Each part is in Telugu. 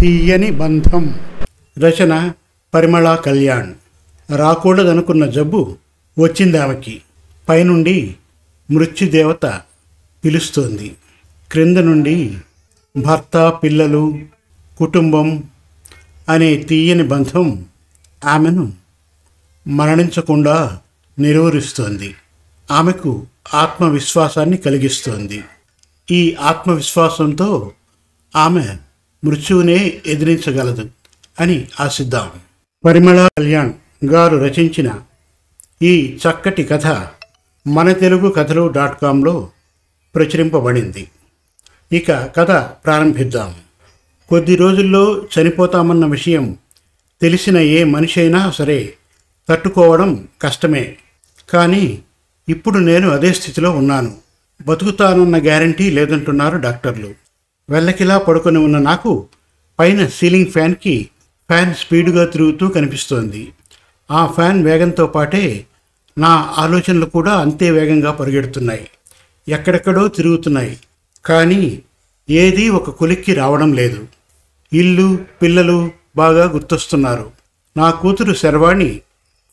తీయని బంధం. రచన పరిమళ కళ్యాణ్. రాకూడదనుకున్న జబ్బు వచ్చింది ఆమెకి పైనుండి మృత్యుదేవత పిలుస్తోంది. క్రింద నుండి భర్త పిల్లలు కుటుంబం అనే తీయని బంధం ఆమెను మరణించకుండా నిర్వహిస్తోంది ఆమెకు ఆత్మవిశ్వాసాన్ని కలిగిస్తోంది. ఈ ఆత్మవిశ్వాసంతో ఆమె మృత్యువునే ఎదిరించగలదు అని ఆశిద్దాం. పరిమళ కళ్యాణ్ గారు రచించిన ఈ చక్కటి కథ మన తెలుగు కథలు డాట్ కాంలో ప్రచురింపబడింది. ఇక కథ ప్రారంభిద్దాం. కొద్ది రోజుల్లో చనిపోతామన్న విషయం తెలిసిన ఏ మనిషి అయినా సరే తట్టుకోవడం కష్టమే. కానీ ఇప్పుడు నేను అదే స్థితిలో ఉన్నాను. బతుకుతానన్న గ్యారంటీ లేదంటున్నారు డాక్టర్లు. వెళ్ళకిలా పడుకొని ఉన్న నాకు పైన సీలింగ్ ఫ్యాన్కి ఫ్యాన్ స్పీడ్గా తిరుగుతూ కనిపిస్తోంది. ఆ ఫ్యాన్ వేగంతో పాటే నా ఆలోచనలు కూడా అంతే వేగంగా పరిగెడుతున్నాయి. ఎక్కడెక్కడో తిరుగుతున్నాయి. కానీ ఏదీ ఒక కొలిక్కి రావడం లేదు. ఇల్లు పిల్లలు బాగా గుర్తొస్తున్నారు. నా కూతురు శర్వాణి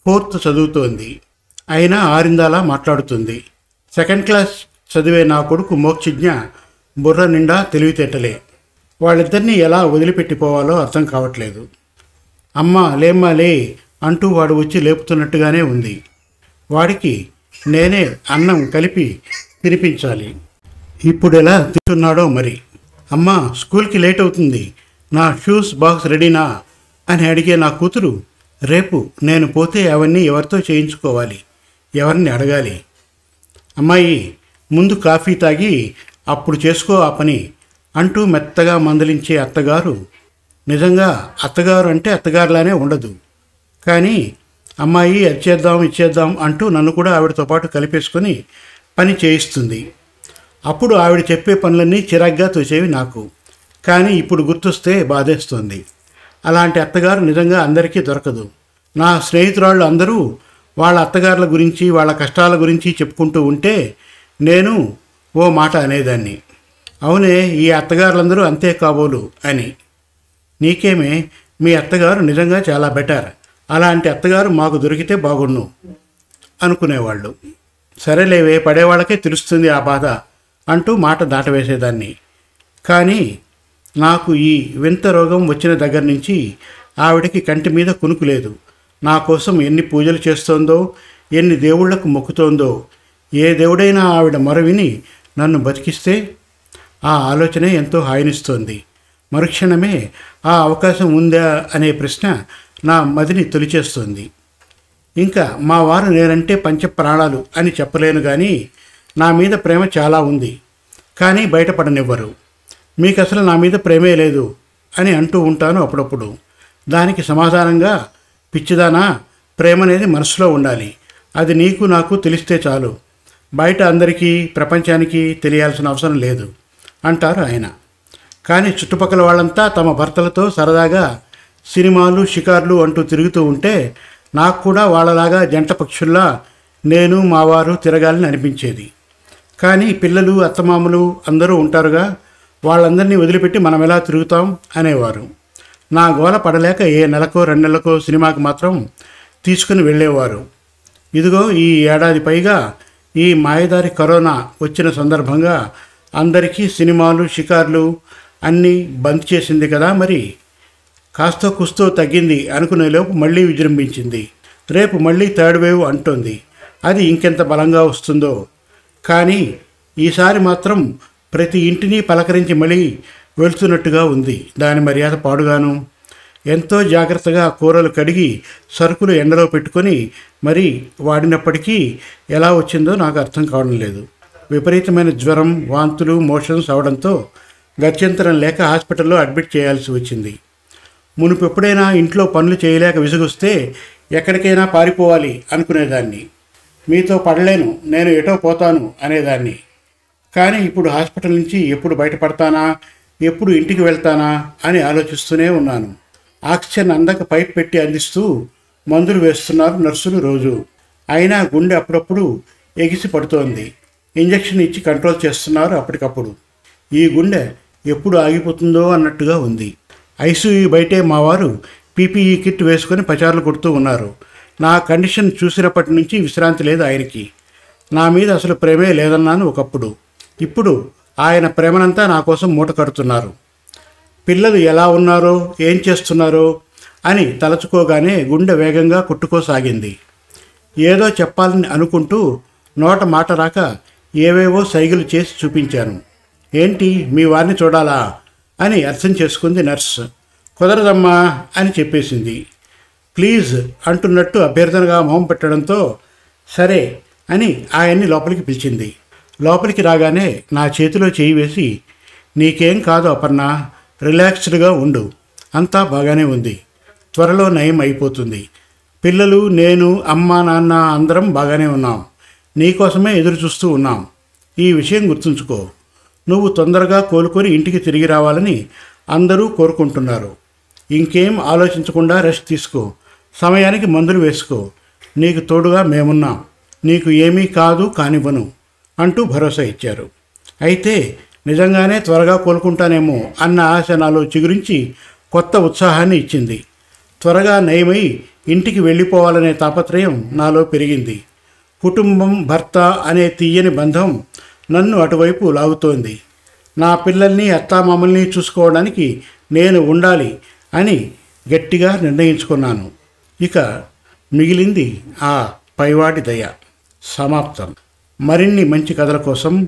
ఫోర్త్ చదువుతోంది. అయినా ఆరిందాలా మాట్లాడుతుంది. సెకండ్ క్లాస్ చదివే నా కొడుకు మోక్షజ్ఞ బుర్ర నిండా తెలివితేటలే. వాళ్ళిద్దరినీ ఎలా వదిలిపెట్టిపోవాలో అర్థం కావట్లేదు. అమ్మ లేమ్మా లే అంటూ వాడు వచ్చి లేపుతున్నట్టుగానే ఉంది. వాడికి నేనే అన్నం కలిపి తినిపించాలి. ఇప్పుడు ఎలా తింటున్నాడో మరి. అమ్మా స్కూల్కి లేట్ అవుతుంది నా షూస్ బాక్స్ రెడీనా? అని అడిగే నా కూతురు రేపు నేను పోతే అవన్నీ ఎవరితో చేయించుకోవాలి? ఎవరిని అడగాలి? అమ్మాయి ముందు కాఫీ తాగి అప్పుడు చేసుకో ఆ పని అంటూ మెత్తగా మందలించే అత్తగారు నిజంగా అత్తగారు అంటే అత్తగారులానే ఉండదు. కానీ అమ్మాయి అది చేద్దాం ఇచ్చేద్దాం అంటూ నన్ను కూడా ఆవిడతో పాటు కలిపేసుకొని పని చేయిస్తుంది. అప్పుడు ఆవిడ చెప్పే పనులన్నీ చిరాగ్గా తోచేవి నాకు. కానీ ఇప్పుడు గుర్తొస్తే బాధేస్తుంది. అలాంటి అత్తగారు నిజంగా అందరికీ దొరకదు. నా స్నేహితురాళ్ళు అందరూ వాళ్ళ అత్తగారుల గురించి వాళ్ళ కష్టాల గురించి చెప్పుకుంటూ ఉంటే నేను ఓ మాట అనేదాన్ని. అవునే ఈ అత్తగారులందరూ అంతే కాబోలు అని. నీకేమే మీ అత్తగారు నిజంగా చాలా బెటర్. అలాంటి అత్తగారు మాకు దొరికితే బాగుండు అనుకునేవాళ్ళు. సరేలేవే పడేవాళ్ళకే తెలుస్తుంది ఆ బాధ అంటూ మాట దాటవేసేదాన్ని. కానీ నాకు ఈ వింత రోగం వచ్చిన దగ్గర నుంచి ఆవిడకి కంటి మీద కునుకు లేదు. నా కోసం ఎన్ని పూజలు చేస్తోందో ఎన్ని దేవుళ్ళకు మొక్కుతోందో ఏ దేవుడైనా ఆవిడ మరవిని నన్ను బతికిస్తే ఆ ఆలోచనే ఎంతో హాయినిస్తోంది. మరుక్షణమే ఆ అవకాశం ఉందా అనే ప్రశ్న నా మదిని తొలిచేస్తోంది. ఇంకా మా వారు నేనంటే పంచ ప్రాణాలు అని చెప్పలేను కానీ నా మీద ప్రేమ చాలా ఉంది. కానీ బయటపడనివ్వరు. మీకు అసలు నా మీద ప్రేమే లేదు అని అంటూ ఉంటాను అప్పుడప్పుడు. దానికి సమాధానంగా పిచ్చిదానా ప్రేమ అనేది మనసులో ఉండాలి. అది నీకు నాకు తెలిస్తే చాలు. బయట అందరికీ ప్రపంచానికి తెలియాల్సిన అవసరం లేదు అంటారు ఆయన. కానీ చుట్టుపక్కల వాళ్ళంతా తమ భర్తలతో సరదాగా సినిమాలు షికార్లు అంటూ తిరుగుతూ ఉంటే నాకు కూడా వాళ్ళలాగా జంట పక్షుల్లా నేను మా వారు తిరగాలని అనిపించేది. కానీ పిల్లలు అత్తమామలు అందరూ ఉంటారుగా వాళ్ళందరినీ వదిలిపెట్టి మనం ఎలా తిరుగుతాం అనేవారు. నా గోల పడలేక ఏ నెలకో రెండు నెలలకో సినిమాకి మాత్రం తీసుకుని వెళ్ళేవారు. ఇదిగో ఈ ఏడాది పైగా ఈ మాయదారి కరోనా వచ్చిన సందర్భంగా అందరికీ సినిమాలు షికార్లు అన్నీ బంద్ చేసింది కదా మరి. కాస్తో కుస్తో తగ్గింది అనుకునేలోపు మళ్ళీ విజృంభించింది. రేపు మళ్ళీ థర్డ్ వేవ్ అంటోంది. అది ఇంకెంత బలంగా వస్తుందో. కానీ ఈసారి మాత్రం ప్రతి ఇంటిని పలకరించి మళ్ళీ వెళ్తున్నట్టుగా ఉంది. దాని మర్యాద పాడుగాను. ఎంతో జాగ్రత్తగా కూరలు కడిగి సరుకులు ఎండలో పెట్టుకొని మరి వాడినప్పటికీ ఎలా వచ్చిందో నాకు అర్థం కావడం లేదు. విపరీతమైన జ్వరం వాంతులు మోషన్స్ అవడంతో గత్యంతరం లేక హాస్పిటల్లో అడ్మిట్ చేయాల్సి వచ్చింది. మునుపు ఎప్పుడైనా ఇంట్లో పనులు చేయలేక విసుగొస్తే ఎక్కడికైనా పారిపోవాలి అనుకునేదాన్ని. మీతో పడలేను నేను ఎటో పోతాను అనేదాన్ని. కానీ ఇప్పుడు హాస్పిటల్ నుంచి ఎప్పుడు బయటపడతానా ఎప్పుడు ఇంటికి వెళ్తానా అని ఆలోచిస్తూనే ఉన్నాను. ఆక్సిజన్ అందక పైప్ పెట్టి అందిస్తూ మందులు వేస్తున్నారు నర్సులు రోజు. అయినా గుండె అప్పుడప్పుడు ఎగిసి పడుతోంది. ఇంజెక్షన్ ఇచ్చి కంట్రోల్ చేస్తున్నారు అప్పటికప్పుడు. ఈ గుండె ఎప్పుడు ఆగిపోతుందో అన్నట్టుగా ఉంది. ఐసీయూ బయటే మా వారు పీపీఈ కిట్ వేసుకొని పచారులు కొడుతూ ఉన్నారు. నా కండిషన్ చూసినప్పటి నుంచి విశ్రాంతి లేదు ఆయనకి. నా మీద అసలు ప్రేమే లేదన్నాను ఒకప్పుడు. ఇప్పుడు ఆయన ప్రేమనంతా నా కోసం మూట కడుతున్నారు. పిల్లలు ఎలా ఉన్నారో ఏం చేస్తున్నారో అని తలచుకోగానే గుండె వేగంగా కొట్టుకోసాగింది. ఏదో చెప్పాలని అనుకుంటూ నోట మాట రాక ఏవేవో సైగలు చేసి చూపించాను. ఏంటి? మీ వారిని చూడాలా? అని అర్థం చేసుకుంది నర్స్. కుదరదమ్మా అని చెప్పేసింది. ప్లీజ్ అంటున్నట్టు అభ్యర్థనగా మొహం పెట్టడంతో సరే అని ఆయన్ని లోపలికి పిలిచింది. లోపలికి రాగానే నా చేతిలో చేయి వేసి నీకేం కాదు అపర్ణ రిలాక్స్డ్గా ఉండు. అంతా బాగానే ఉంది. త్వరలో నయం అయిపోతుంది. పిల్లలు నేను అమ్మ నాన్న అందరం బాగానే ఉన్నాం. నీకోసమే ఎదురు చూస్తూ ఉన్నాం. ఈ విషయం గుర్తుంచుకో. నువ్వు తొందరగా కోలుకొని ఇంటికి తిరిగి రావాలని అందరూ కోరుకుంటున్నారు. ఇంకేం ఆలోచించకుండా రెస్ట్ తీసుకో. సమయానికి మందులు వేసుకో. నీకు తోడుగా మేమున్నాం. నీకు ఏమీ కాదు కానివ్వను అంటూ భరోసా ఇచ్చారు. అయితే నిజంగానే త్వరగా కోలుకుంటానేమో అన్న ఆశ నాలో చిగురించి కొత్త ఉత్సాహాన్ని ఇచ్చింది. త్వరగా నయమై ఇంటికి వెళ్ళిపోవాలనే తాపత్రయం నాలో పెరిగింది. కుటుంబం భర్త అనే తీయని బంధం నన్ను అటువైపు లాగుతోంది. నా పిల్లల్ని అత్తామామల్ని చూసుకోవడానికి నేను ఉండాలి అని గట్టిగా నిర్ణయించుకున్నాను. ఇక మిగిలింది ఆ పైవాటి దయ. సమాప్తం. మరిన్ని మంచి కథల కోసం